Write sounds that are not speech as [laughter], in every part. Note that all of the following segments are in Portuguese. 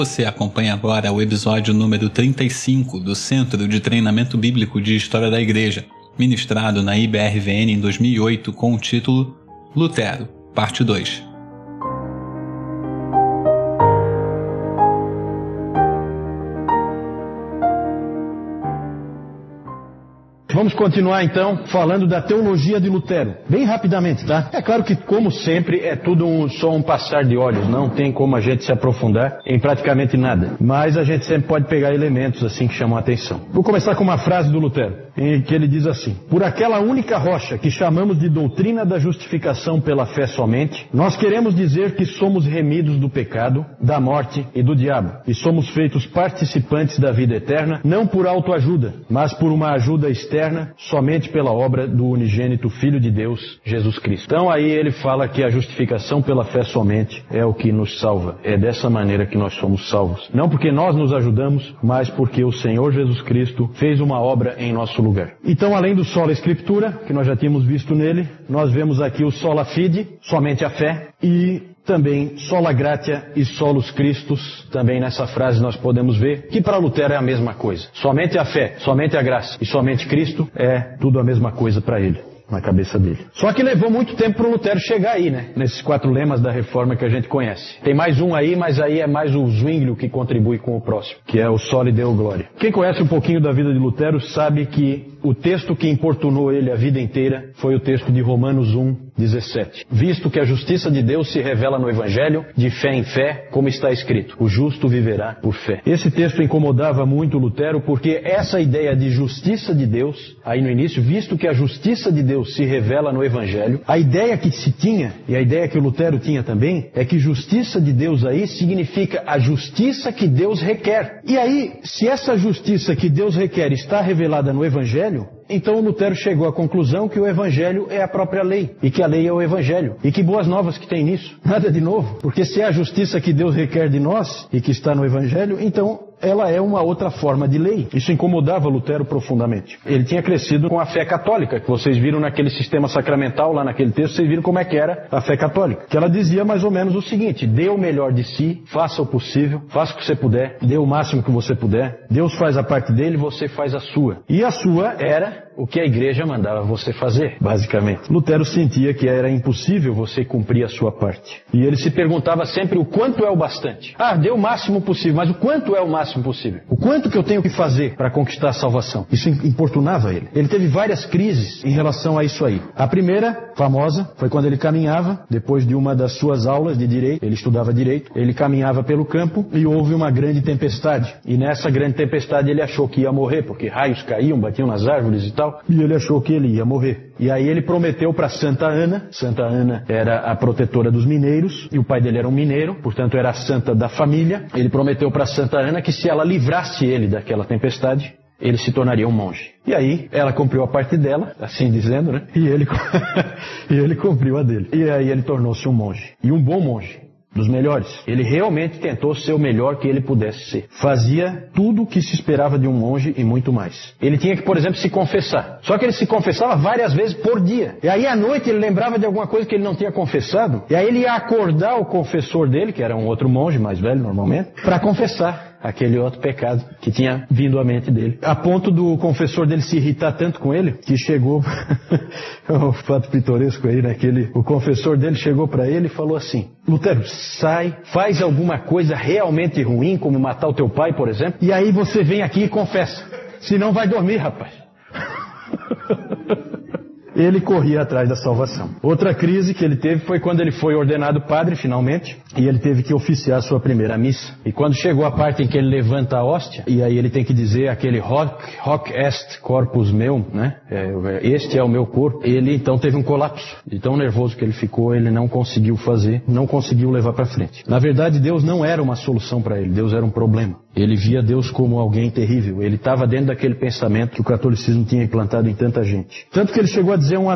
Você acompanha agora o episódio número 35 do Centro de Treinamento Bíblico de História da Igreja, ministrado na IBRVN em 2008 com o título Lutero, Parte 2. Vamos continuar então falando da teologia de Lutero, bem rapidamente, tá? É claro que, como sempre, é tudo um, só um passar de olhos, não tem como a gente se aprofundar em praticamente nada. Mas a gente sempre pode pegar elementos assim que chamam a atenção. Vou começar com uma frase do Lutero, em que ele diz assim: Por aquela única rocha que chamamos de doutrina da justificação pela fé somente, nós queremos dizer que somos remidos do pecado, da morte e do diabo, e somos feitos participantes da vida eterna, não por autoajuda, mas por uma ajuda externa somente pela obra do unigênito Filho de Deus, Jesus Cristo. Então aí ele fala que a justificação pela fé somente é o que nos salva. É dessa maneira que nós somos salvos. Não porque nós nos ajudamos, mas porque o Senhor Jesus Cristo fez uma obra em nosso lugar. Então, além do sola escritura, que nós já tínhamos visto nele, nós vemos aqui o sola fide, somente a fé, e também sola gratia e solus Christus, também nessa frase nós podemos ver que para Lutero é a mesma coisa. Somente a fé, somente a graça e somente Cristo é tudo a mesma coisa para ele na cabeça dele. Só que levou muito tempo para o Lutero chegar aí, né? Nesses quatro lemas da reforma que a gente conhece. Tem mais um aí, mas aí é mais o Zwinglio que contribui com o próximo, que é o Soli Deo Glória. Quem conhece um pouquinho da vida de Lutero sabe que o texto que importunou ele a vida inteira foi o texto de Romanos 1, 17. Visto que a justiça de Deus se revela no Evangelho, de fé em fé, como está escrito: o justo viverá por fé. Esse texto incomodava muito Lutero porque essa ideia de justiça de Deus, aí no início, visto que a justiça de Deus se revela no Evangelho, a ideia que se tinha, e a ideia que o Lutero tinha também, é que justiça de Deus aí significa a justiça que Deus requer. E aí, se essa justiça que Deus requer está revelada no Evangelho, então Lutero chegou à conclusão que o Evangelho é a própria lei, e que a lei é o Evangelho. E que boas novas que tem nisso. Nada de novo, porque se é a justiça que Deus requer de nós, e que está no Evangelho, então ela é uma outra forma de lei. Isso incomodava Lutero profundamente. Ele tinha crescido com a fé católica, que vocês viram naquele sistema sacramental, lá naquele texto, vocês viram como é que era a fé católica. Que ela dizia mais ou menos o seguinte: dê o melhor de si, faça o possível, faça o que você puder, dê o máximo que você puder. Deus faz a parte dele, você faz a sua. E a sua era o que a igreja mandava você fazer, basicamente. Lutero sentia que era impossível você cumprir a sua parte. E ele se perguntava sempre o quanto é o bastante. Ah, dê o máximo possível, mas o quanto é o máximo possível? O quanto que eu tenho que fazer para conquistar a salvação? Isso importunava ele. Ele teve várias crises em relação a isso aí. A primeira, famosa, foi quando ele caminhava, depois de uma das suas aulas de direito, ele estudava direito, ele caminhava pelo campo e houve uma grande tempestade. E nessa grande tempestade ele achou que ia morrer, porque raios caíam, batiam nas árvores e tal, e ele achou que ele ia morrer. E aí ele prometeu para Santa Ana, Santa Ana era a protetora dos mineiros, e o pai dele era um mineiro, portanto era a santa da família. Ele prometeu para Santa Ana que se ela livrasse ele daquela tempestade, ele se tornaria um monge. E aí, ela cumpriu a parte dela, assim dizendo, né? E ele, [laughs] e ele cumpriu a dele. E aí ele tornou-se um monge. E um bom monge dos melhores. Ele realmente tentou ser o melhor que ele pudesse ser. Fazia tudo o que se esperava de um monge e muito mais. Ele tinha que, por exemplo, se confessar. Só que ele se confessava várias vezes por dia. E aí à noite ele lembrava de alguma coisa que ele não tinha confessado. E aí ele ia acordar o confessor dele, que era um outro monge mais velho normalmente, para confessar aquele outro pecado que tinha vindo à mente dele. A ponto do confessor dele se irritar tanto com ele, que chegou, [laughs] um fato pitoresco aí, né? Ele, o confessor dele chegou para ele e falou assim, Lutero, sai, faz alguma coisa realmente ruim, como matar o teu pai, por exemplo, e aí você vem aqui e confessa. Senão vai dormir, rapaz. [laughs] ele corria atrás da salvação. Outra crise que ele teve foi quando ele foi ordenado padre, finalmente, e ele teve que oficiar sua primeira missa. E quando chegou a parte em que ele levanta a hóstia, e aí ele tem que dizer aquele hoc, hoc est corpus meu, né? É, este é o meu corpo. Ele então teve um colapso. De tão nervoso que ele ficou, ele não conseguiu fazer, não conseguiu levar para frente. Na verdade, Deus não era uma solução para ele, Deus era um problema. Ele via Deus como alguém terrível. Ele estava dentro daquele pensamento que o catolicismo tinha implantado em tanta gente. Tanto que ele chegou a dizer um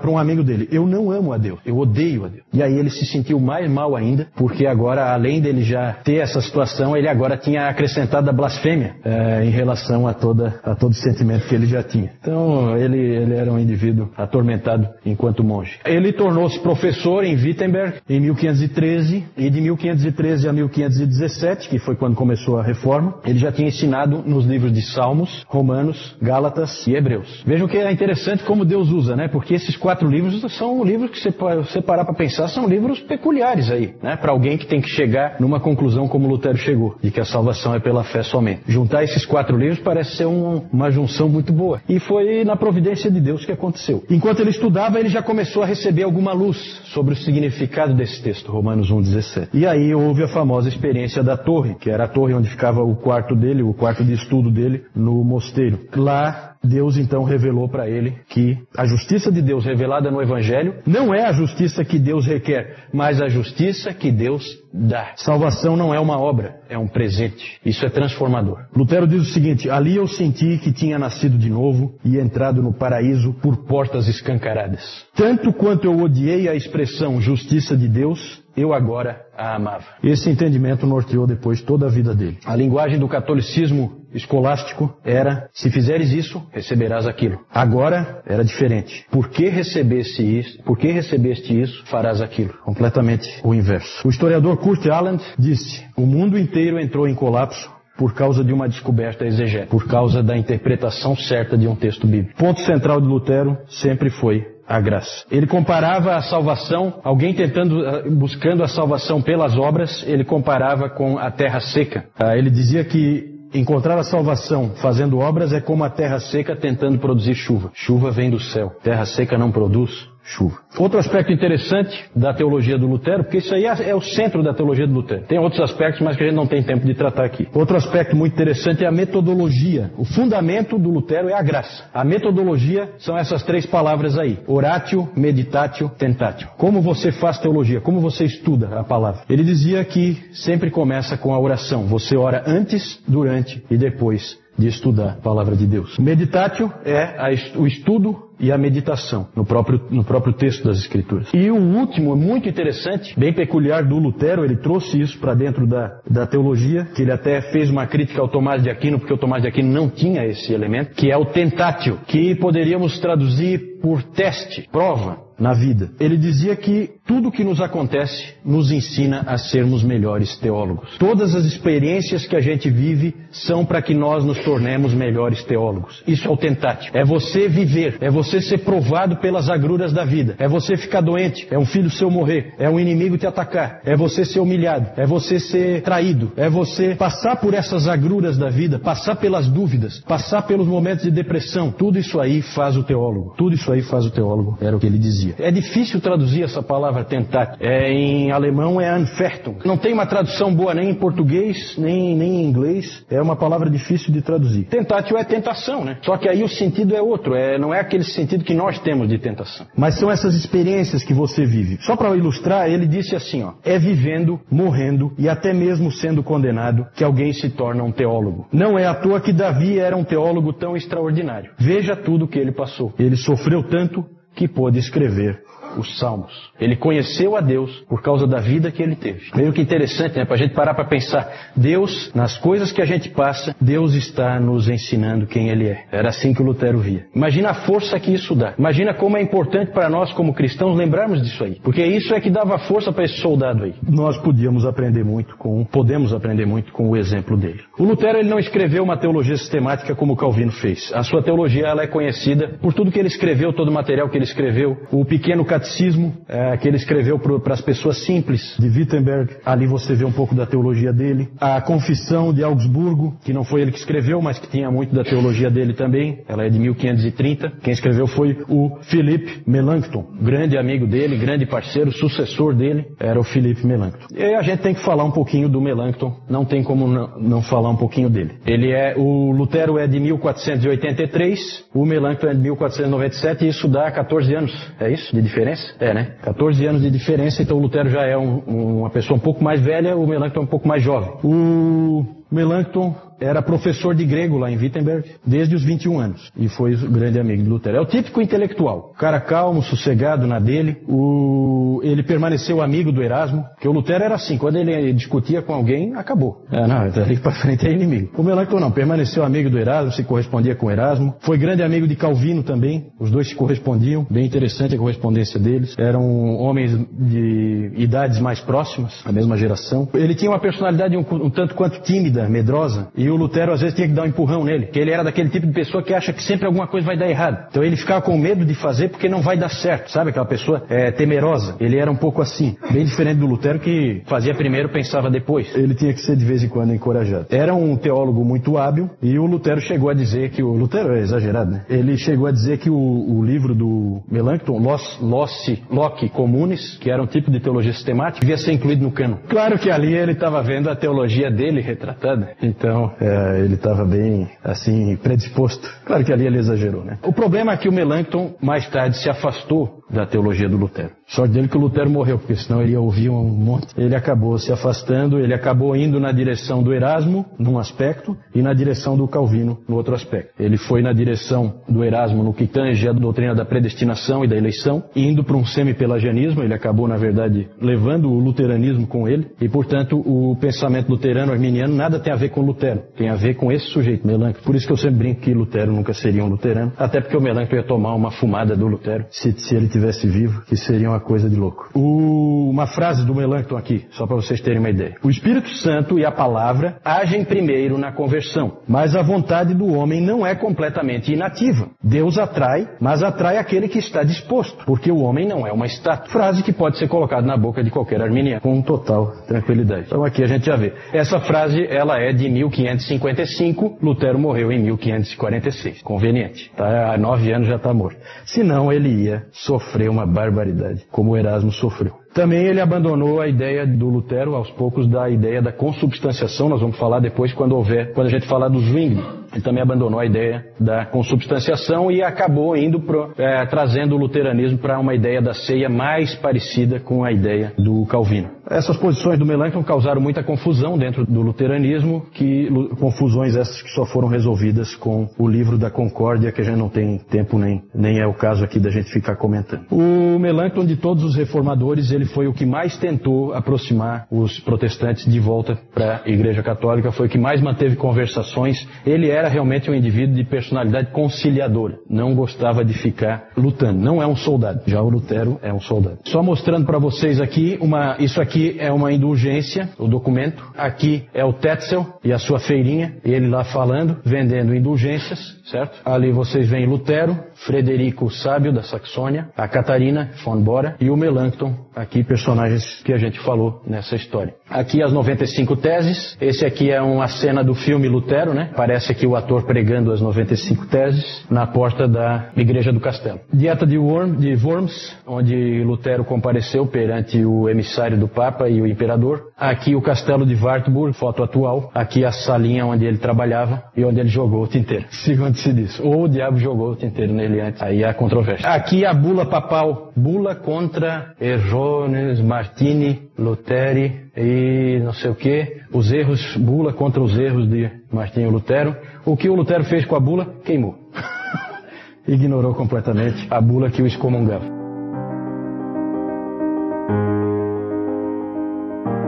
para um amigo dele: Eu não amo a Deus, eu odeio a Deus. E aí ele se sentiu mais mal ainda, porque agora, além dele já ter essa situação, ele agora tinha acrescentado a blasfêmia é, em relação a, toda, a todo o sentimento que ele já tinha. Então ele, ele era um indivíduo atormentado enquanto monge. Ele tornou-se professor em Wittenberg em 1513 e de 1513 a 1517, que foi quando começou a reforma, ele já tinha ensinado nos livros de Salmos, Romanos, Gálatas e Hebreus. Vejam que é interessante como Deus usa, né? Porque esses quatro livros são livros que você parar para pensar, são livros peculiares aí, né? Para alguém que tem que chegar numa conclusão como Lutero chegou, de que a salvação é pela fé somente. Juntar esses quatro livros parece ser um, uma junção muito boa. E foi na providência de Deus que aconteceu. Enquanto ele estudava, ele já começou a receber alguma luz sobre o significado desse texto, Romanos 1,17. E aí houve a famosa experiência da torre, que era a torre onde ficava o quarto dele, o quarto de estudo dele, no mosteiro. Lá Deus então revelou para ele que a justiça de Deus revelada no Evangelho não é a justiça que Deus requer, mas a justiça que Deus dá. Salvação não é uma obra, é um presente. Isso é transformador. Lutero diz o seguinte: Ali eu senti que tinha nascido de novo e entrado no paraíso por portas escancaradas. Tanto quanto eu odiei a expressão justiça de Deus, eu agora a amava. Esse entendimento norteou depois toda a vida dele. A linguagem do catolicismo escolástico era: se fizeres isso, receberás aquilo. Agora era diferente. Por que recebeste isso? Por que recebeste isso, farás aquilo. Completamente o inverso. O historiador Kurt Aland disse: o mundo inteiro entrou em colapso por causa de uma descoberta exegética, por causa da interpretação certa de um texto bíblico. Ponto central de Lutero sempre foi a graça. Ele comparava a salvação, alguém tentando, ah, buscando a salvação pelas obras, ele comparava com a terra seca. Ah, ele dizia que encontrar a salvação fazendo obras é como a terra seca tentando produzir chuva. Chuva vem do céu, terra seca não produz chuva. Outro aspecto interessante da teologia do Lutero, porque isso aí é, é, o centro da teologia do Lutero. Tem outros aspectos, mas que a gente não tem tempo de tratar aqui. Outro aspecto muito interessante é a metodologia. O fundamento do Lutero é a graça. A metodologia são essas três palavras aí: oratio, meditatio, tentatio. Como você faz teologia? Como você estuda a palavra? Ele dizia que sempre começa com a oração. Você ora antes, durante e depois de estudar a palavra de Deus. Meditatio é o estudo e a meditação no próprio, no próprio texto das Escrituras. E o último, muito interessante, bem peculiar do Lutero, ele trouxe isso para dentro da, da teologia, que ele até fez uma crítica ao Tomás de Aquino, porque o Tomás de Aquino não tinha esse elemento, que é o tentatio, que poderíamos traduzir por teste, prova na vida. Ele dizia que tudo que nos acontece nos ensina a sermos melhores teólogos. Todas as experiências que a gente vive são para que nós nos tornemos melhores teólogos. Isso é o tentátil. É você viver, é você ser provado pelas agruras da vida, é você ficar doente, é um filho seu morrer, é um inimigo te atacar, é você ser humilhado, é você ser traído, é você passar por essas agruras da vida, passar pelas dúvidas, passar pelos momentos de depressão. Tudo isso aí faz o teólogo. Tudo isso aí faz o teólogo. Era o que ele dizia. É difícil traduzir essa palavra tentar. É, em alemão é Anfertung. Não tem uma tradução boa nem em português, nem, nem em inglês. É uma palavra difícil de traduzir. Tentátil é tentação, né? Só que aí o sentido é outro. É, não é aquele sentido que nós temos de tentação. Mas são essas experiências que você vive. Só para ilustrar, ele disse assim, ó. É vivendo, morrendo e até mesmo sendo condenado que alguém se torna um teólogo. Não é à toa que Davi era um teólogo tão extraordinário. Veja tudo que ele passou. Ele sofreu tanto que pôde escrever os Salmos. Ele conheceu a Deus por causa da vida que ele teve. Meio que interessante, né? Para a gente parar para pensar. Deus, nas coisas que a gente passa, Deus está nos ensinando quem Ele é. Era assim que o Lutero via. Imagina a força que isso dá. Imagina como é importante para nós, como cristãos, lembrarmos disso aí. Porque isso é que dava força para esse soldado aí. Nós podíamos aprender muito com, podemos aprender muito com o exemplo dele. O Lutero ele não escreveu uma teologia sistemática como Calvino fez. A sua teologia ela é conhecida por tudo que ele escreveu, todo o material que ele escreveu, o pequeno catecismo é, que ele escreveu para as pessoas simples de Wittenberg. Ali você vê um pouco da teologia dele. A Confissão de Augsburgo, que não foi ele que escreveu, mas que tinha muito da teologia dele também. Ela é de 1530. Quem escreveu foi o Philippe Melanchthon, grande amigo dele, grande parceiro, sucessor dele, era o Philippe Melanchthon. E a gente tem que falar um pouquinho do Melanchthon, não tem como não, não falar um pouquinho dele. Ele é, o Lutero é de 1483, o Melanchthon é de 1497 e isso dá 14 anos, é isso? De diferença? Diferença? É, né? 14 anos de diferença, então o Lutero já é um, uma pessoa um pouco mais velha, o Melanchthon é um pouco mais jovem. O Melanchthon era professor de grego lá em Wittenberg desde os 21 anos e foi grande amigo de Lutero. É o típico intelectual, cara calmo, sossegado na dele. O... Ele permaneceu amigo do Erasmo, porque o Lutero era assim, quando ele discutia com alguém, acabou. É, não, dali para frente é inimigo. O Melanchthon não, permaneceu amigo do Erasmo, se correspondia com o Erasmo. Foi grande amigo de Calvino também, os dois se correspondiam, bem interessante a correspondência deles. Eram homens de idades mais próximas, a mesma geração. Ele tinha uma personalidade um, um tanto quanto tímida, medrosa, e o Lutero às vezes tinha que dar um empurrão nele, que ele era daquele tipo de pessoa que acha que sempre alguma coisa vai dar errado. Então ele ficava com medo de fazer porque não vai dar certo, sabe? Aquela pessoa é, temerosa. Ele era um pouco assim, bem diferente do Lutero que fazia primeiro, pensava depois. Ele tinha que ser de vez em quando encorajado. Era um teólogo muito hábil e o Lutero chegou a dizer que o Lutero é exagerado, né? Ele chegou a dizer que o, o livro do Melanchthon, Los, Lossi, Locke Comunes, que era um tipo de teologia sistemática, devia ser incluído no cano. Claro que ali ele estava vendo a teologia dele retratada. Então, é, ele estava bem, assim, predisposto. Claro que ali ele exagerou, né? O problema é que o Melanchthon, mais tarde, se afastou da teologia do Lutero. Sorte dele que o Lutero morreu, porque senão ele ia ouvir um monte. Ele acabou se afastando, ele acabou indo na direção do Erasmo, num aspecto, e na direção do Calvino, no outro aspecto. Ele foi na direção do Erasmo no que tange a doutrina da predestinação e da eleição, indo para um semi-pelagianismo, ele acabou, na verdade, levando o luteranismo com ele, e, portanto, o pensamento luterano arminiano nada tem a ver com Lutero, tem a ver com esse sujeito, Melanchthon. Por isso que eu sempre brinco que Lutero nunca seria um luterano, até porque o Melanchthon ia tomar uma fumada do Lutero, se, se ele tivesse vivo, que seria uma coisa de louco. O, uma frase do Melanchthon aqui, só para vocês terem uma ideia. O Espírito Santo e a palavra agem primeiro na conversão, mas a vontade do homem não é completamente inativa. Deus atrai, mas atrai aquele que está disposto, porque o homem não é uma estátua. Frase que pode ser colocada na boca de qualquer arminiano, com total tranquilidade. Então aqui a gente já vê. Essa frase, ela é de 1555, Lutero morreu em 1546. Conveniente. Tá? Há nove anos já está morto. Senão ele ia sofrer uma barbaridade, como Erasmo sofreu. Também ele abandonou a ideia do Lutero, aos poucos, da ideia da consubstanciação. Nós vamos falar depois quando houver, quando a gente falar do Zwingli. Ele também abandonou a ideia da consubstanciação e acabou indo pro, é, trazendo o luteranismo para uma ideia da ceia mais parecida com a ideia do Calvino. Essas posições do Melanchthon causaram muita confusão dentro do luteranismo, que confusões essas que só foram resolvidas com o livro da Concórdia, que a gente não tem tempo nem, nem é o caso aqui da gente ficar comentando. O Melanchthon, de todos os reformadores, ele foi o que mais tentou aproximar os protestantes de volta para a Igreja Católica, foi o que mais manteve conversações. Ele era realmente um indivíduo de personalidade conciliadora, não gostava de ficar lutando, não é um soldado. Já o Lutero é um soldado. Só mostrando para vocês aqui uma, isso aqui é uma indulgência, o documento. Aqui é o Tetzel e a sua feirinha, ele lá falando, vendendo indulgências, certo? Ali vocês veem Lutero, Frederico Sábio da Saxônia, a Catarina von Bora e o Melanchthon, aqui personagens que a gente falou nessa história. Aqui as 95 teses. Esse aqui é uma cena do filme Lutero, né? Parece aqui o ator pregando as 95 teses na porta da Igreja do Castelo. Dieta de, Worm, de Worms, onde Lutero compareceu perante o emissário do Papa e o Imperador. Aqui o Castelo de Wartburg, foto atual. Aqui a salinha onde ele trabalhava e onde ele jogou o tinteiro, [laughs] segundo se diz. Ou o diabo jogou o tinteiro nele antes. Aí a controvérsia. Aqui a bula papal, bula contra Errones Martini Luteri e não sei o que, os erros, bula contra os erros de Martinho Lutero. O que o Lutero fez com a bula? Queimou. [laughs] Ignorou completamente a bula que o excomungava.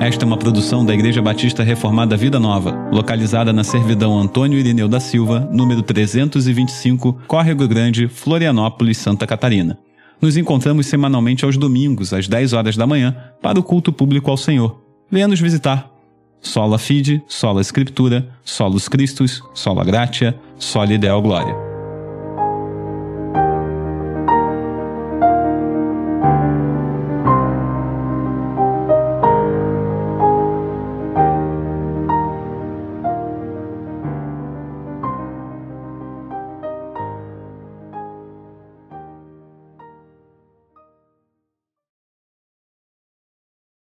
Esta é uma produção da Igreja Batista Reformada Vida Nova, localizada na Servidão Antônio Irineu da Silva, número 325, Córrego Grande, Florianópolis, Santa Catarina. Nos encontramos semanalmente aos domingos, às 10 horas da manhã, para o culto público ao Senhor. Venha nos visitar. Sola Fide, Sola Escritura, Solus Christus, Sola Gratia, Soli Deo Glória.